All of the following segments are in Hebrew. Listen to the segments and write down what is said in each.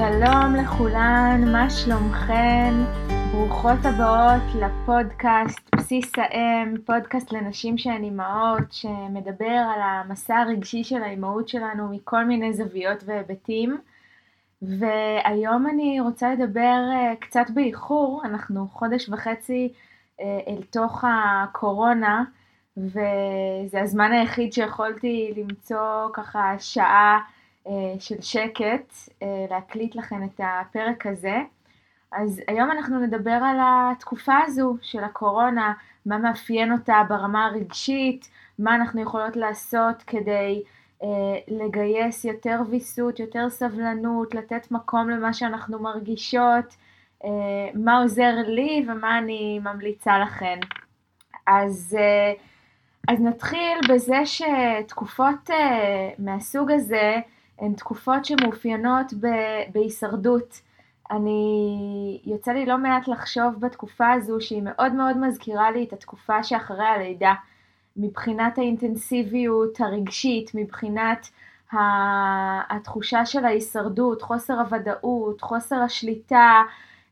שלום לכולן, מה שלומכן? ברוכות הבאות לפודקאסט בסיס האם, פודקאסט לנשים שהן אימהות, שמדבר על המסע הרגשי של האימהות שלנו מכל מיני זוויות והיבטים. והיום אני רוצה לדבר אה, קצת באיחור, אנחנו חודש וחצי אה, אל תוך הקורונה, וזה הזמן היחיד שיכולתי למצוא ככה שעה של שקט, אה, להקליט לכם את הפרק הזה. אז היום אנחנו נדבר על התקופה הזו של הקורונה, מה מאפיין אותה ברמה הרגשית, מה אנחנו יכולות לעשות כדי אה, לגייס יותר ויסות, יותר סבלנות, לתת מקום למה שאנחנו מרגישות, אה, מה עוזר לי ומה אני ממליצה לכן. אז, אה, אז נתחיל בזה שתקופות אה, מהסוג הזה, הן תקופות שמאופיינות ב- בהישרדות. אני, יוצא לי לא מעט לחשוב בתקופה הזו שהיא מאוד מאוד מזכירה לי את התקופה שאחרי הלידה, מבחינת האינטנסיביות הרגשית, מבחינת התחושה של ההישרדות, חוסר הוודאות, חוסר השליטה,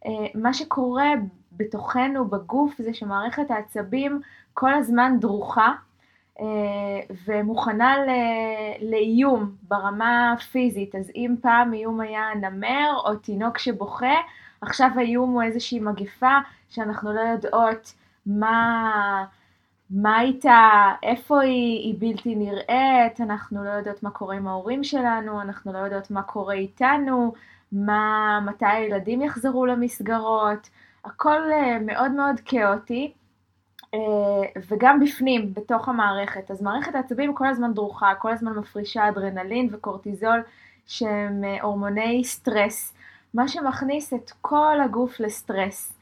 אה, מה שקורה בתוכנו, בגוף, זה שמערכת העצבים כל הזמן דרוכה, ומוכנה לאיום ברמה הפיזית. אז אם פעם איום היה נמר או תינוק שבוכה, עכשיו האיום הוא איזושהי מגפה שאנחנו לא יודעות מה, מה איתה, איפה היא, היא בלתי נראית, אנחנו לא יודעות מה קורה עם ההורים שלנו, אנחנו לא יודעות מה קורה איתנו, מה, מתי הילדים יחזרו למסגרות, הכל אה, מאוד מאוד כאוטי. אה, וגם בפנים, בתוך המערכת. אז מערכת העצבים כל הזמן דרוכה, כל הזמן מפרישה אדרנלין וקורטיזול שהם אה, הורמוני סטרס, מה שמכניס את כל הגוף לסטרס.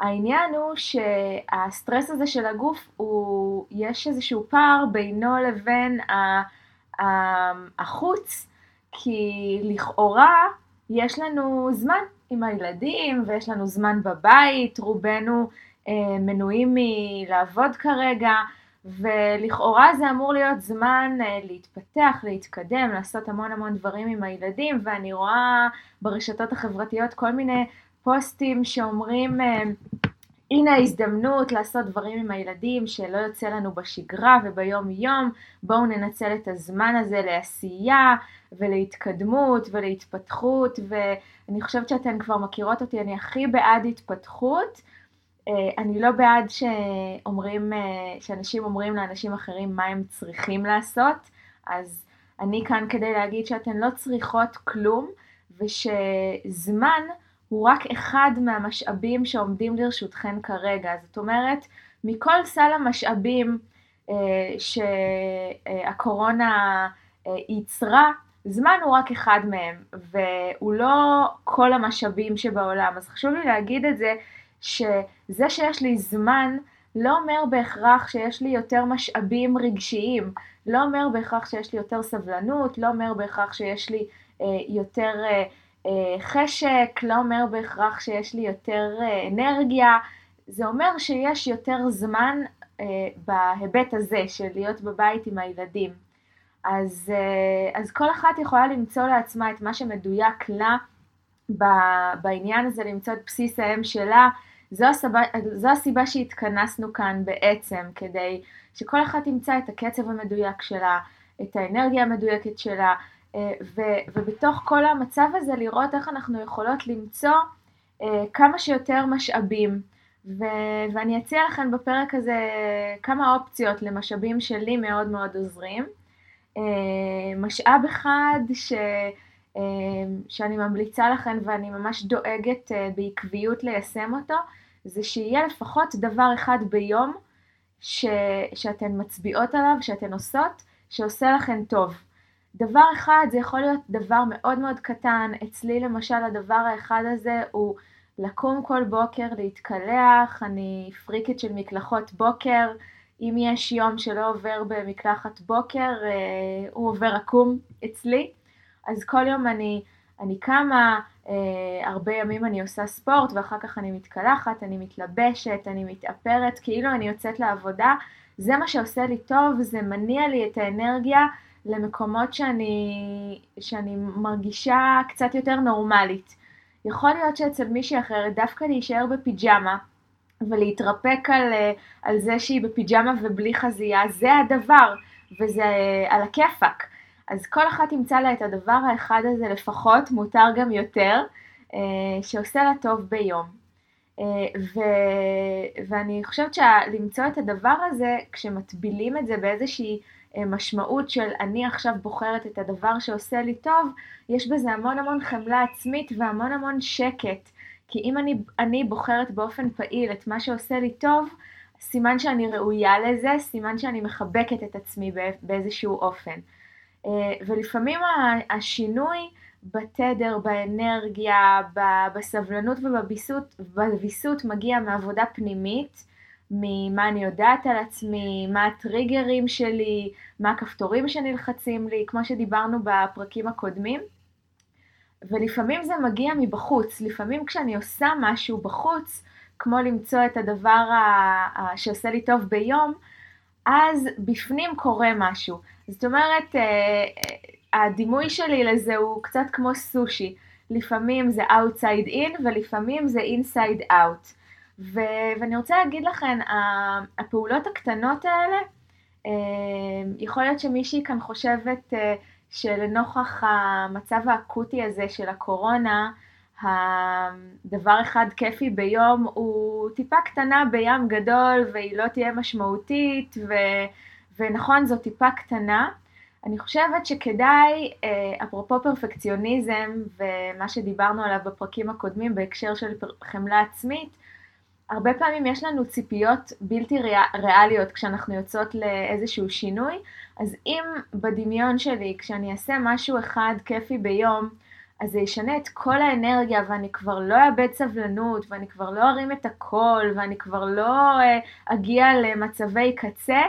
העניין הוא שהסטרס הזה של הגוף, הוא, יש איזשהו פער בינו לבין החוץ, כי לכאורה יש לנו זמן עם הילדים ויש לנו זמן בבית, רובנו מנועים מלעבוד כרגע, ולכאורה זה אמור להיות זמן אה, להתפתח, להתקדם, לעשות המון המון דברים עם הילדים, ואני רואה ברשתות החברתיות כל מיני פוסטים שאומרים אה, הנה ההזדמנות לעשות דברים עם הילדים שלא יוצא לנו בשגרה וביום יום, בואו ננצל את הזמן הזה לעשייה ולהתקדמות ולהתפתחות ואני חושבת שאתן כבר מכירות אותי, אני הכי בעד התפתחות אה, אני לא בעד שאומרים, אה, שאנשים אומרים לאנשים אחרים מה הם צריכים לעשות, אז אני כאן כדי להגיד שאתן לא צריכות כלום, ושזמן הוא רק אחד מהמשאבים שעומדים לרשותכן כרגע. זאת אומרת, מכל סל המשאבים אה, שהקורונה ייצרה, זמן הוא רק אחד מהם, והוא לא כל המשאבים שבעולם. אז חשוב לי להגיד את זה, שזה שיש לי זמן לא אומר בהכרח שיש לי יותר משאבים רגשיים, לא אומר בהכרח שיש לי יותר סבלנות, לא אומר בהכרח שיש לי אה, יותר אה, אה, חשק, לא אומר בהכרח שיש לי יותר אה, אנרגיה, זה אומר שיש יותר זמן אה, בהיבט הזה של להיות בבית עם הילדים. אז, אה, אז כל אחת יכולה למצוא לעצמה את מה שמדויק לה בעניין הזה, למצוא את בסיס האם שלה. זו הסיבה, זו הסיבה שהתכנסנו כאן בעצם, כדי שכל אחת תמצא את הקצב המדויק שלה, את האנרגיה המדויקת שלה, אה, ו, ובתוך כל המצב הזה לראות איך אנחנו יכולות למצוא אה, כמה שיותר משאבים. ו, ואני אציע לכם בפרק הזה כמה אופציות למשאבים שלי מאוד מאוד עוזרים. אה, משאב אחד ש... שאני ממליצה לכם ואני ממש דואגת בעקביות ליישם אותו, זה שיהיה לפחות דבר אחד ביום ש, שאתן מצביעות עליו, שאתן עושות, שעושה לכן טוב. דבר אחד, זה יכול להיות דבר מאוד מאוד קטן, אצלי למשל הדבר האחד הזה הוא לקום כל בוקר, להתקלח, אני פריקית של מקלחות בוקר, אם יש יום שלא עובר במקלחת בוקר, אה, הוא עובר עקום אצלי, אז כל יום אני, אני קמה, אה, הרבה ימים אני עושה ספורט ואחר כך אני מתקלחת, אני מתלבשת, אני מתאפרת, כאילו אני יוצאת לעבודה, זה מה שעושה לי טוב, זה מניע לי את האנרגיה למקומות שאני, שאני מרגישה קצת יותר נורמלית. יכול להיות שאצל מישהי אחרת דווקא להישאר בפיג'מה ולהתרפק על, אה, על זה שהיא בפיג'מה ובלי חזייה, זה הדבר, וזה על הכיפאק. אז כל אחת תמצא לה את הדבר האחד הזה לפחות, מותר גם יותר, אה, שעושה לה טוב ביום. אה, ו, ואני חושבת שלמצוא את הדבר הזה, כשמטבילים את זה באיזושהי משמעות של אני עכשיו בוחרת את הדבר שעושה לי טוב, יש בזה המון המון חמלה עצמית והמון המון שקט. כי אם אני, אני בוחרת באופן פעיל את מה שעושה לי טוב, סימן שאני ראויה לזה, סימן שאני מחבקת את עצמי באיזשהו אופן. אה, ולפעמים השינוי בתדר, באנרגיה, בסבלנות ובוויסות מגיע מעבודה פנימית, ממה אני יודעת על עצמי, מה הטריגרים שלי, מה הכפתורים שנלחצים לי, כמו שדיברנו בפרקים הקודמים. ולפעמים זה מגיע מבחוץ, לפעמים כשאני עושה משהו בחוץ, כמו למצוא את הדבר שעושה לי טוב ביום, אז בפנים קורה משהו. זאת אומרת, אה, אה, הדימוי שלי לזה הוא קצת כמו סושי. לפעמים זה outside in ולפעמים זה inside out. ו- ואני רוצה להגיד לכם, הפעולות הקטנות האלה, אה, יכול להיות שמישהי כאן חושבת שלנוכח המצב האקוטי הזה של הקורונה, הדבר אחד כיפי ביום הוא טיפה קטנה בים גדול והיא לא תהיה משמעותית ו, ונכון זו טיפה קטנה. אני חושבת שכדאי, אה, אפרופו פרפקציוניזם ומה שדיברנו עליו בפרקים הקודמים בהקשר של חמלה עצמית, הרבה פעמים יש לנו ציפיות בלתי ריאליות כשאנחנו יוצאות לאיזשהו שינוי, אז אם בדמיון שלי, כשאני אעשה משהו אחד כיפי ביום, אז זה ישנה את כל האנרגיה ואני כבר לא אאבד סבלנות ואני כבר לא ארים את הקול ואני כבר לא אה, אגיע למצבי קצה,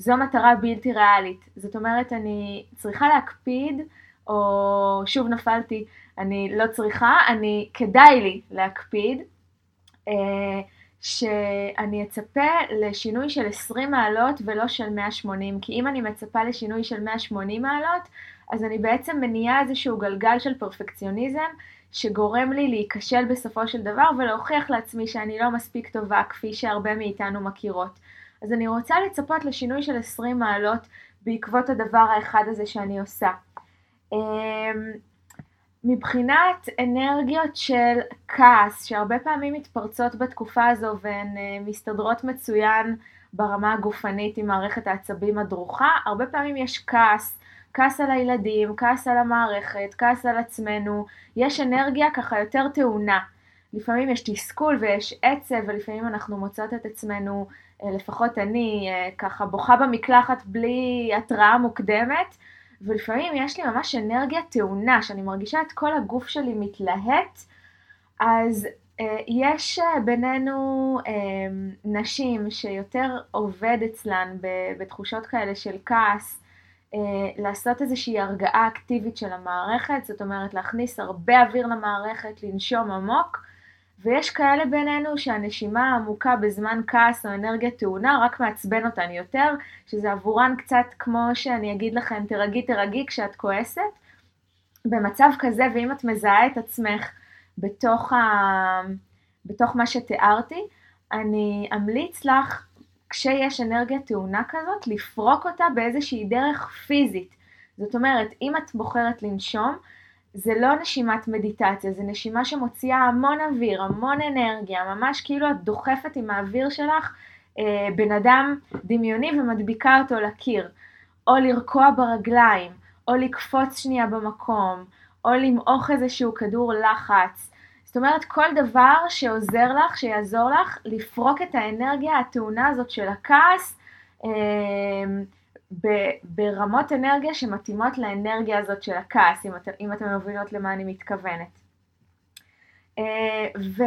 זו מטרה בלתי ריאלית. זאת אומרת, אני צריכה להקפיד, או שוב נפלתי, אני לא צריכה, אני, כדאי לי להקפיד. אה, שאני אצפה לשינוי של 20 מעלות ולא של 180, כי אם אני מצפה לשינוי של 180 מעלות, אז אני בעצם מניעה איזשהו גלגל של פרפקציוניזם, שגורם לי להיכשל בסופו של דבר ולהוכיח לעצמי שאני לא מספיק טובה כפי שהרבה מאיתנו מכירות. אז אני רוצה לצפות לשינוי של 20 מעלות בעקבות הדבר האחד הזה שאני עושה. אמ, מבחינת אנרגיות של כעס, שהרבה פעמים מתפרצות בתקופה הזו והן אה, מסתדרות מצוין ברמה הגופנית עם מערכת העצבים הדרוכה, הרבה פעמים יש כעס, כעס על הילדים, כעס על המערכת, כעס על עצמנו, יש אנרגיה ככה יותר טעונה. לפעמים יש תסכול ויש עצב ולפעמים אנחנו מוצאות את עצמנו, לפחות אני, אה, ככה בוכה במקלחת בלי התראה מוקדמת. ולפעמים יש לי ממש אנרגיה טעונה, שאני מרגישה את כל הגוף שלי מתלהט, אז אה, יש אה, בינינו אה, נשים שיותר עובד אצלן בתחושות כאלה של כעס, אה, לעשות איזושהי הרגעה אקטיבית של המערכת, זאת אומרת להכניס הרבה אוויר למערכת, לנשום עמוק, ויש כאלה בינינו שהנשימה העמוקה בזמן כעס או אנרגיה טעונה רק מעצבן אותן יותר, שזה עבורן קצת כמו שאני אגיד לכם תרגי תרגי כשאת כועסת. במצב כזה, ואם את מזהה את עצמך בתוך, ה... בתוך מה שתיארתי, אני אמליץ לך, כשיש אנרגיה טעונה כזאת, לפרוק אותה באיזושהי דרך פיזית. זאת אומרת, אם את בוחרת לנשום, זה לא נשימת מדיטציה, זה נשימה שמוציאה המון אוויר, המון אנרגיה, ממש כאילו את דוחפת עם האוויר שלך אה, בן אדם דמיוני ומדביקה אותו לקיר, או לרקוע ברגליים, או לקפוץ שנייה במקום, או למעוך איזשהו כדור לחץ. זאת אומרת, כל דבר שעוזר לך, שיעזור לך, לפרוק את האנרגיה הטעונה הזאת של הכעס, אה, ברמות אנרגיה שמתאימות לאנרגיה הזאת של הכעס, אם, את, אם אתן מבינות למה אני מתכוונת. אה, ו,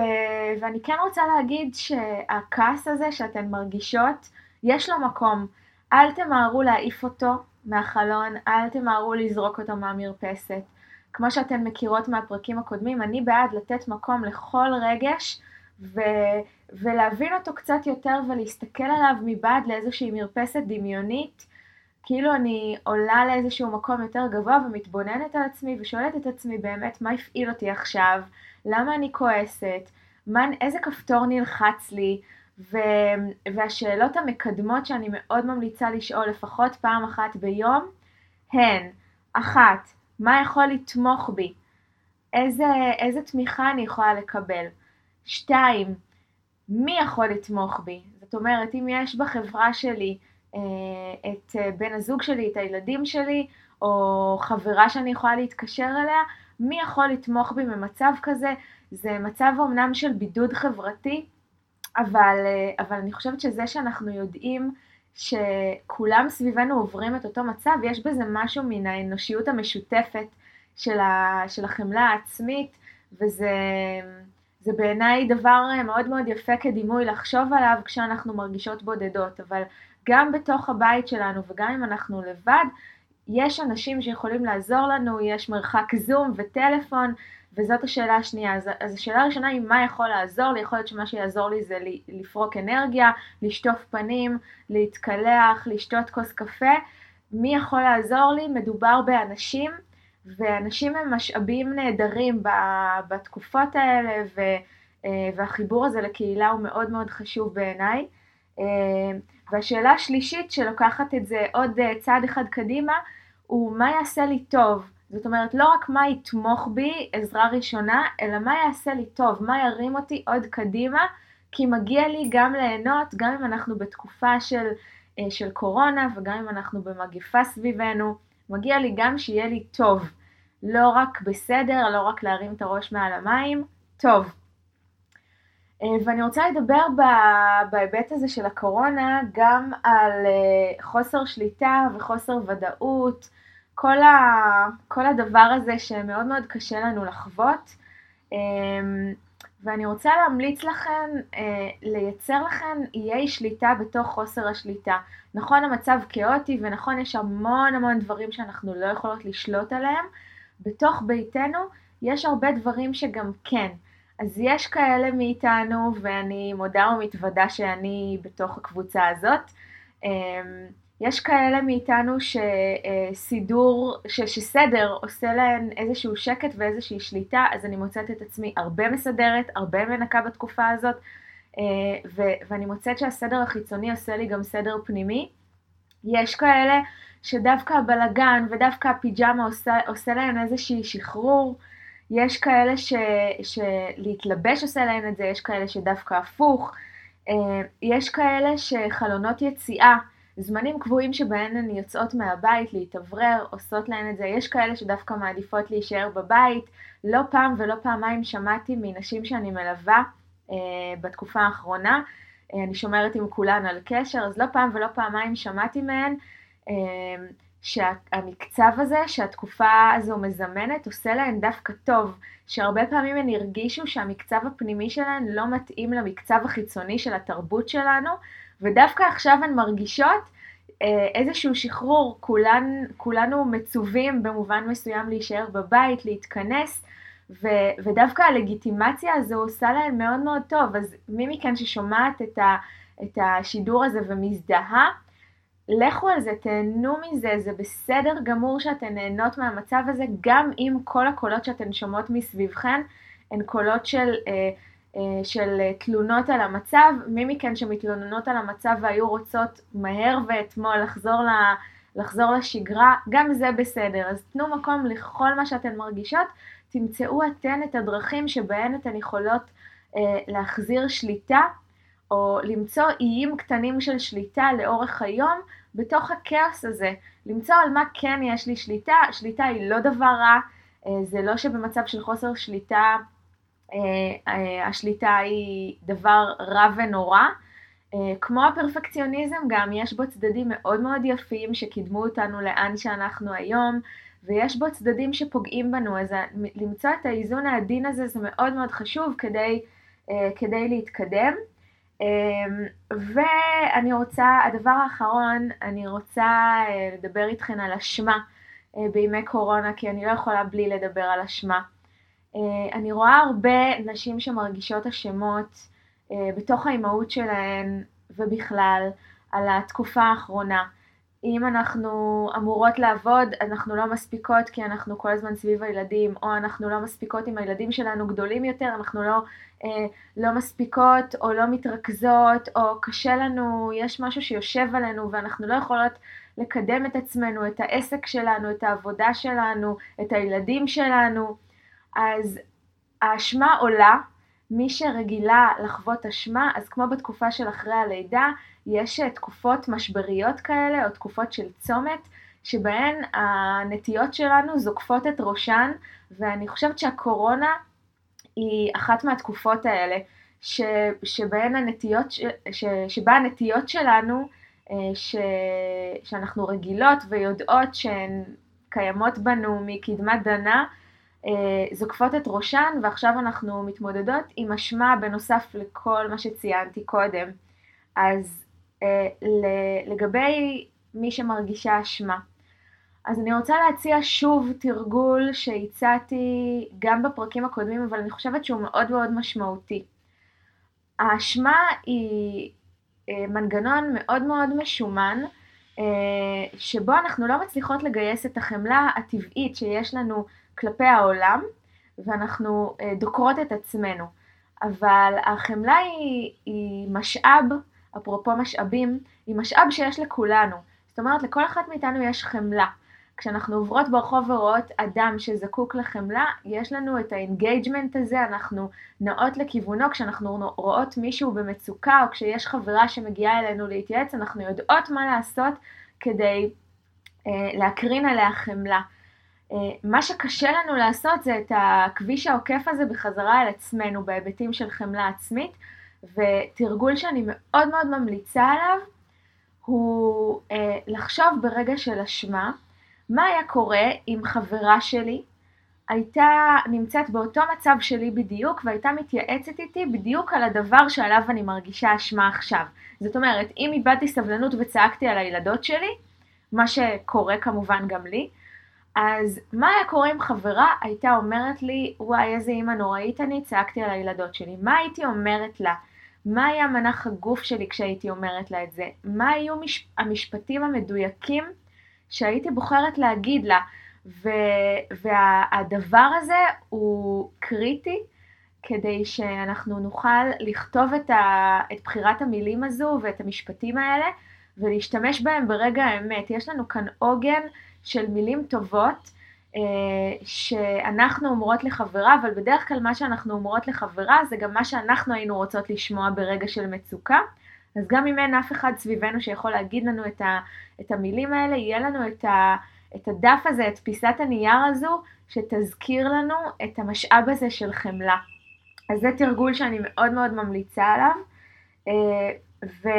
ואני כן רוצה להגיד שהכעס הזה שאתן מרגישות, יש לו מקום. אל תמהרו להעיף אותו מהחלון, אל תמהרו לזרוק אותו מהמרפסת. כמו שאתן מכירות מהפרקים הקודמים, אני בעד לתת מקום לכל רגש ו, ולהבין אותו קצת יותר ולהסתכל עליו מבעד לאיזושהי מרפסת דמיונית כאילו אני עולה לאיזשהו מקום יותר גבוה ומתבוננת על עצמי ושואלת את עצמי באמת מה הפעיל אותי עכשיו, למה אני כועסת, מה, איזה כפתור נלחץ לי, ו, והשאלות המקדמות שאני מאוד ממליצה לשאול לפחות פעם אחת ביום הן, אחת, מה יכול לתמוך בי? איזה, איזה תמיכה אני יכולה לקבל? שתיים, מי יכול לתמוך בי? זאת אומרת, אם יש בחברה שלי את אה, בן הזוג שלי, את הילדים שלי, או חברה שאני יכולה להתקשר אליה, מי יכול לתמוך בי במצב כזה? זה מצב אמנם של בידוד חברתי, אבל, אה, אבל אני חושבת שזה שאנחנו יודעים שכולם סביבנו עוברים את אותו מצב, יש בזה משהו מן האנושיות המשותפת של, ה, של החמלה העצמית, וזה בעיניי דבר מאוד מאוד יפה כדימוי לחשוב עליו כשאנחנו מרגישות בודדות, אבל גם בתוך הבית שלנו וגם אם אנחנו לבד, יש אנשים שיכולים לעזור לנו, יש מרחק זום וטלפון, וזאת השאלה השנייה. אז, אז השאלה הראשונה היא מה יכול לעזור לי, יכול להיות שמה שיעזור לי זה לפרוק אנרגיה, לשטוף פנים, להתקלח, לשתות כוס קפה. מי יכול לעזור לי? מדובר באנשים, ואנשים הם משאבים נהדרים בתקופות האלה, ו, אה, והחיבור הזה לקהילה הוא מאוד מאוד חשוב בעיניי. אה, והשאלה השלישית שלוקחת את זה עוד אה, צעד אחד קדימה, הוא מה יעשה לי טוב. זאת אומרת, לא רק מה יתמוך בי, עזרה ראשונה, אלא מה יעשה לי טוב, מה ירים אותי עוד קדימה, כי מגיע לי גם ליהנות, גם אם אנחנו בתקופה של, אה, של קורונה וגם אם אנחנו במגיפה סביבנו, מגיע לי גם שיהיה לי טוב. לא רק בסדר, לא רק להרים את הראש מעל המים, טוב. אה, ואני רוצה לדבר בהיבט הזה של הקורונה גם על אה, חוסר שליטה וחוסר ודאות, כל, ה, כל הדבר הזה שמאוד מאוד קשה לנו לחוות. אמ, ואני רוצה להמליץ לכם אה, לייצר לכם איי שליטה בתוך חוסר השליטה. נכון המצב כאוטי ונכון יש המון המון דברים שאנחנו לא יכולות לשלוט עליהם, בתוך ביתנו יש הרבה דברים שגם כן. אז יש כאלה מאיתנו ואני מודה ומתוודה שאני בתוך הקבוצה הזאת. אמ, יש כאלה מאיתנו שסידור, ש, שסדר עושה להן איזשהו שקט ואיזושהי שליטה, אז אני מוצאת את עצמי הרבה מסדרת, הרבה מנקה בתקופה הזאת, אה, ו, ואני מוצאת שהסדר החיצוני עושה לי גם סדר פנימי. יש כאלה שדווקא הבלגן ודווקא הפיג'מה עושה, עושה להן איזושהי שחרור, יש כאלה ש, שלהתלבש עושה להן את זה, יש כאלה שדווקא הפוך, אה, יש כאלה שחלונות יציאה זמנים קבועים שבהן הן יוצאות מהבית להתאוורר, עושות להן את זה. יש כאלה שדווקא מעדיפות להישאר בבית. לא פעם ולא פעמיים שמעתי מנשים שאני מלווה אה, בתקופה האחרונה, אה, אני שומרת עם כולן על קשר, אז לא פעם ולא פעמיים שמעתי מהן שהמקצב הזה, שהתקופה הזו מזמנת, עושה להן דווקא טוב, שהרבה פעמים הן הרגישו שהמקצב הפנימי שלהן לא מתאים למקצב החיצוני של התרבות שלנו, ודווקא עכשיו הן מרגישות אה, איזשהו שחרור, כולן, כולנו מצווים במובן מסוים להישאר בבית, להתכנס, ו, ודווקא הלגיטימציה הזו עושה להן מאוד מאוד טוב, אז מי מכן ששומעת את, ה, את השידור הזה ומזדהה, לכו על זה, תהנו מזה, זה בסדר גמור שאתן נהנות מהמצב הזה, גם אם כל הקולות שאתן שומעות מסביבכן הן קולות של... אה, אה, של תלונות על המצב, מי מכן שמתלוננות על המצב והיו רוצות מהר ואתמול לחזור, ל, לחזור לשגרה, גם זה בסדר. אז תנו מקום לכל מה שאתן מרגישות, תמצאו אתן את הדרכים שבהן אתן יכולות אה, להחזיר שליטה, או למצוא איים קטנים של שליטה לאורך היום בתוך הכאוס הזה. למצוא על מה כן יש לי שליטה, שליטה היא לא דבר רע, אה, זה לא שבמצב של חוסר שליטה אה, אה, השליטה היא דבר רע ונורא. כמו הפרפקציוניזם גם יש בו צדדים מאוד מאוד יפים שקידמו אותנו לאן שאנחנו היום, ויש בו צדדים שפוגעים בנו, אז למצוא את האיזון העדין הזה זה מאוד מאוד חשוב כדי, כדי להתקדם. ואני רוצה, הדבר האחרון, אני רוצה לדבר איתכן על אשמה בימי קורונה, כי אני לא יכולה בלי לדבר על אשמה. אה, אני רואה הרבה נשים שמרגישות אשמות אה, בתוך האימהות שלהן ובכלל על התקופה האחרונה. אם אנחנו אמורות לעבוד, אנחנו לא מספיקות כי אנחנו כל הזמן סביב הילדים, או אנחנו לא מספיקות אם הילדים שלנו גדולים יותר, אנחנו לא, אה, לא מספיקות או לא מתרכזות, או קשה לנו, יש משהו שיושב עלינו ואנחנו לא יכולות לקדם את עצמנו, את העסק שלנו, את העבודה שלנו, את הילדים שלנו, אז האשמה עולה, מי שרגילה לחוות אשמה, אז כמו בתקופה של אחרי הלידה, יש אה, תקופות משבריות כאלה, או תקופות של צומת, שבהן הנטיות שלנו זוקפות את ראשן, ואני חושבת שהקורונה היא אחת מהתקופות האלה, ש, שבהן הנטיות, ש, ש, שבה הנטיות שלנו, אה, ש, שאנחנו רגילות ויודעות שהן קיימות בנו מקדמת דנה, אה, זוקפות את ראשן, ועכשיו אנחנו מתמודדות עם אשמה בנוסף לכל מה שציינתי קודם. אז אה, לגבי מי שמרגישה אשמה, אז אני רוצה להציע שוב תרגול שהצעתי גם בפרקים הקודמים, אבל אני חושבת שהוא מאוד מאוד משמעותי. האשמה היא אה, מנגנון מאוד מאוד משומן, שבו אנחנו לא מצליחות לגייס את החמלה הטבעית שיש לנו כלפי העולם, ואנחנו אה, דוקרות את עצמנו. אבל החמלה היא, היא משאב, אפרופו משאבים, היא משאב שיש לכולנו. זאת אומרת, לכל אחת מאיתנו יש חמלה. כשאנחנו עוברות ברחוב ורואות אדם שזקוק לחמלה, יש לנו את ה engagement הזה, אנחנו נעות לכיוונו, כשאנחנו רואות מישהו במצוקה, או כשיש חברה שמגיעה אלינו להתייעץ, אנחנו יודעות מה לעשות כדי אה, להקרין עליה חמלה. אה, מה שקשה לנו לעשות זה את הכביש העוקף הזה בחזרה על עצמנו בהיבטים של חמלה עצמית, ותרגול שאני מאוד מאוד ממליצה עליו הוא אה, לחשוב ברגע של אשמה, מה היה קורה אם חברה שלי הייתה נמצאת באותו מצב שלי בדיוק והייתה מתייעצת איתי בדיוק על הדבר שעליו אני מרגישה אשמה עכשיו. זאת אומרת, אם איבדתי סבלנות וצעקתי על הילדות שלי, מה שקורה כמובן גם לי, אז מה היה קורה אם חברה הייתה אומרת לי, וואי איזה אימא נוראית אני, צעקתי על הילדות שלי. מה הייתי אומרת לה? מה היה מנח הגוף שלי כשהייתי אומרת לה את זה? מה היו מש... המשפטים המדויקים שהייתי בוחרת להגיד לה? ו... והדבר הזה הוא קריטי כדי שאנחנו נוכל לכתוב את, ה... את בחירת המילים הזו ואת המשפטים האלה ולהשתמש בהם ברגע האמת. יש לנו כאן עוגן של מילים טובות אה, שאנחנו אומרות לחברה, אבל בדרך כלל מה שאנחנו אומרות לחברה זה גם מה שאנחנו היינו רוצות לשמוע ברגע של מצוקה. אז גם אם אין אף אחד סביבנו שיכול להגיד לנו את, ה, את המילים האלה, יהיה לנו את, ה, את הדף הזה, את פיסת הנייר הזו, שתזכיר לנו את המשאב הזה של חמלה. אז זה תרגול שאני מאוד מאוד ממליצה עליו. אה, ו,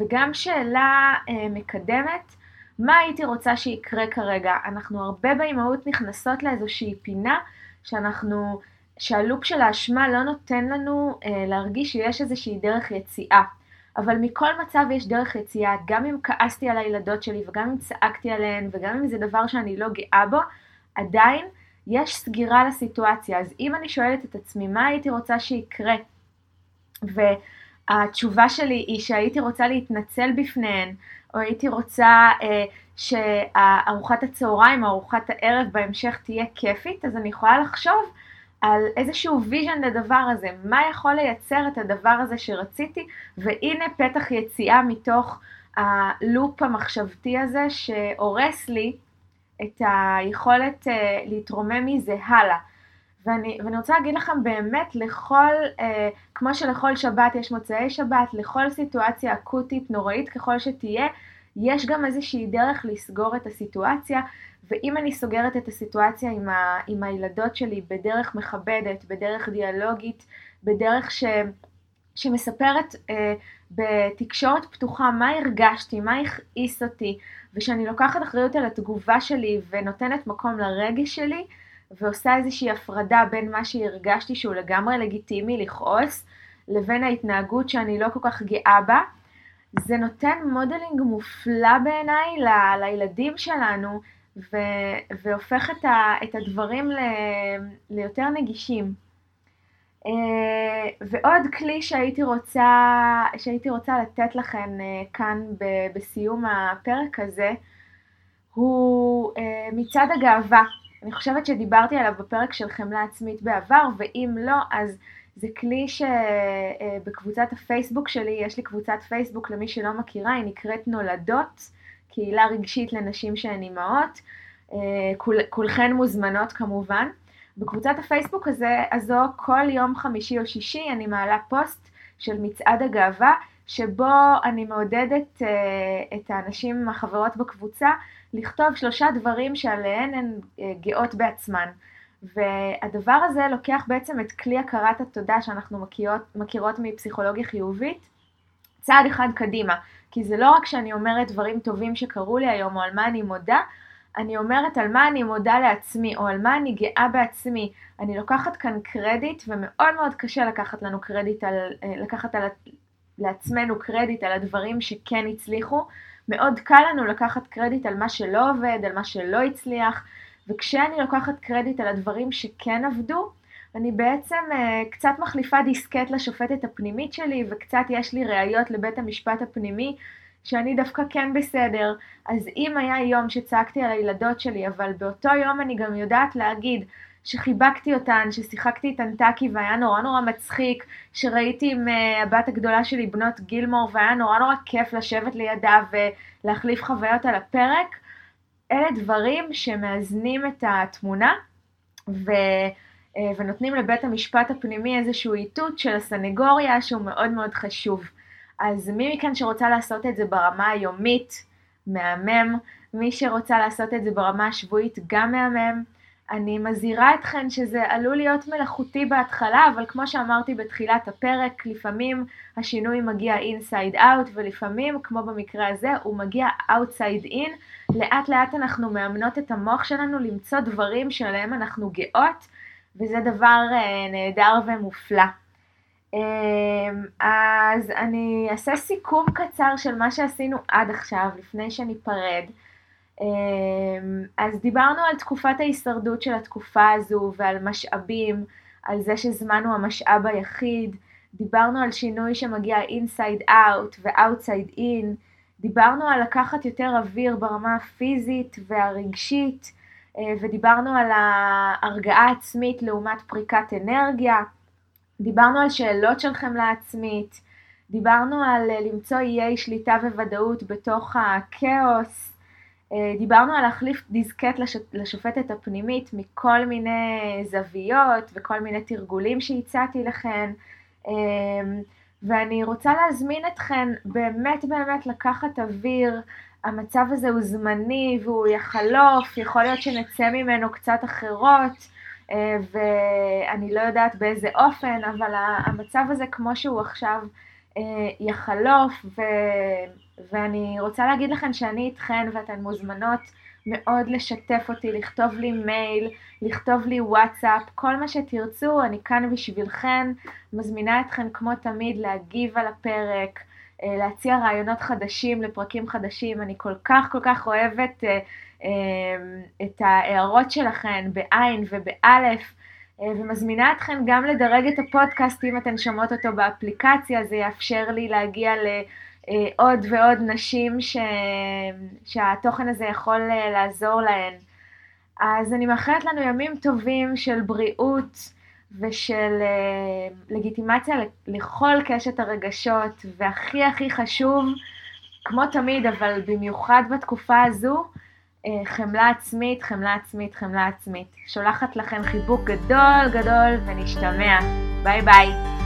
וגם שאלה אה, מקדמת, מה הייתי רוצה שיקרה כרגע? אנחנו הרבה באימהות נכנסות לאיזושהי פינה שאנחנו, שהלופ של האשמה לא נותן לנו אה, להרגיש שיש איזושהי דרך יציאה. אבל מכל מצב יש דרך יציאה, גם אם כעסתי על הילדות שלי וגם אם צעקתי עליהן וגם אם זה דבר שאני לא גאה בו, עדיין יש סגירה לסיטואציה. אז אם אני שואלת את עצמי מה הייתי רוצה שיקרה, והתשובה שלי היא שהייתי רוצה להתנצל בפניהן, או הייתי רוצה אה, שארוחת הצהריים או ארוחת הערב בהמשך תהיה כיפית, אז אני יכולה לחשוב על איזשהו vision לדבר הזה, מה יכול לייצר את הדבר הזה שרציתי, והנה פתח יציאה מתוך ה loop המחשבתי הזה שהורס לי את היכולת uh, להתרומם מזה הלאה. ואני, ואני רוצה להגיד לכם באמת, לכל, אה, כמו שלכל שבת יש מוצאי שבת, לכל סיטואציה אקוטית נוראית ככל שתהיה, יש גם איזושהי דרך לסגור את הסיטואציה, ואם אני סוגרת את הסיטואציה עם, ה, עם הילדות שלי בדרך מכבדת, בדרך דיאלוגית, בדרך ש, שמספרת אה, בתקשורת פתוחה מה הרגשתי, מה הכעיס אותי, ושאני לוקחת אחריות על התגובה שלי ונותנת מקום לרגש שלי, ועושה איזושהי הפרדה בין מה שהרגשתי שהוא לגמרי לגיטימי לכעוס, לבין ההתנהגות שאני לא כל כך גאה בה, זה נותן modeling מופלא בעיניי ל, לילדים שלנו, ו, והופך את, ה, את הדברים ל, ליותר נגישים. אה, ועוד כלי שהייתי רוצה, שהייתי רוצה לתת לכם כאן בסיום הפרק הזה, הוא מצד הגאווה. אני חושבת שדיברתי עליו בפרק של חמלה עצמית בעבר, ואם לא, אז זה כלי שבקבוצת הפייסבוק שלי, יש לי קבוצת פייסבוק למי שלא מכירה, היא נקראת נולדות, קהילה רגשית לנשים שהן אימהות. כול, כולכן מוזמנות כמובן. בקבוצת הפייסבוק הזה, הזו כל יום חמישי או שישי אני מעלה פוסט של מצעד הגאווה, שבו אני מעודדת את האנשים, החברות בקבוצה, לכתוב שלושה דברים שעליהן הן אה, גאות בעצמן. והדבר הזה לוקח בעצם את כלי הכרת התודה שאנחנו מכירות, מכירות מפסיכולוגיה חיובית צעד אחד קדימה. כי זה לא רק שאני אומרת דברים טובים שקרו לי היום או על מה אני מודה, אני אומרת על מה אני מודה לעצמי או על מה אני גאה בעצמי. אני לוקחת כאן קרדיט ומאוד מאוד קשה לקחת לנו קרדיט על, אה, לקחת על, לעצמנו קרדיט על הדברים שכן הצליחו. מאוד קל לנו לקחת קרדיט על מה שלא עובד, על מה שלא הצליח, וכשאני לוקחת קרדיט על הדברים שכן עבדו, אני בעצם uh, קצת מחליפה דיסקט לשופטת הפנימית שלי, וקצת יש לי ראיות לבית המשפט הפנימי שאני דווקא כן בסדר. אז אם היה יום שצעקתי על הילדות שלי, אבל באותו יום אני גם יודעת להגיד, שחיבקתי אותן, ששיחקתי איתן טאקי והיה נורא נורא מצחיק, שראיתי עם uh, הבת הגדולה שלי בנות גילמור והיה נורא נורא כיף לשבת לידה ולהחליף חוויות על הפרק. אלה דברים שמאזנים את התמונה ו, ונותנים לבית המשפט הפנימי איזשהו איתות של הסנגוריה שהוא מאוד מאוד חשוב. אז מי מכאן שרוצה לעשות את זה ברמה היומית, מהמם. מי שרוצה לעשות את זה ברמה השבועית, גם מהמם. אני מזהירה אתכן שזה עלול להיות מלאכותי בהתחלה, אבל כמו שאמרתי בתחילת הפרק, לפעמים השינוי מגיע inside out, ולפעמים, כמו במקרה הזה, הוא מגיע outside in. לאט לאט אנחנו מאמנות את המוח שלנו למצוא דברים שעליהם אנחנו גאות, וזה דבר אה, נהדר ומופלא. אה, אז אני אעשה סיכום קצר של מה שעשינו עד עכשיו, לפני שניפרד. אמ, אז דיברנו על תקופת ההישרדות של התקופה הזו ועל משאבים, על זה שזמן הוא המשאב היחיד, דיברנו על שינוי שמגיע inside out ו-outside in, דיברנו על לקחת יותר אוויר ברמה הפיזית והרגשית, אה, ודיברנו על ההרגעה העצמית לעומת פריקת אנרגיה, דיברנו על שאלות של חמלה עצמית, דיברנו על אה, למצוא איי שליטה וודאות בתוך הכאוס, אה, דיברנו על להחליף דיסקט לשופטת הפנימית מכל מיני זוויות וכל מיני תרגולים שהצעתי לכן. אה, ואני רוצה להזמין אתכן באמת באמת לקחת אוויר, המצב הזה הוא זמני והוא יחלוף, יכול להיות שנצא ממנו קצת אחרות, אה, ואני לא יודעת באיזה אופן, אבל המצב הזה כמו שהוא עכשיו יחלוף, ו... ואני רוצה להגיד לכם שאני איתכן ואתן מוזמנות מאוד לשתף אותי, לכתוב לי מייל, לכתוב לי וואטסאפ, כל מה שתרצו, אני כאן בשבילכן, מזמינה אתכן כמו תמיד להגיב על הפרק, אה, להציע רעיונות חדשים לפרקים חדשים, אני כל כך כל כך אוהבת אה, אה, את ההערות שלכן בעין ובאלף. ומזמינה אתכן גם לדרג את הפודקאסט אם אתן שומעות אותו באפליקציה, זה יאפשר לי להגיע ל... אה, עוד ועוד נשים ש... שהתוכן הזה יכול אה, לעזור להן. אז אני מאחלת לנו ימים טובים של בריאות ושל אה, לגיטימציה לכל קשת הרגשות, והכי הכי חשוב, כמו תמיד, אבל במיוחד בתקופה הזו, חמלה עצמית, חמלה עצמית, חמלה עצמית. שולחת לכם חיבוק גדול גדול ונשתמע. ביי ביי.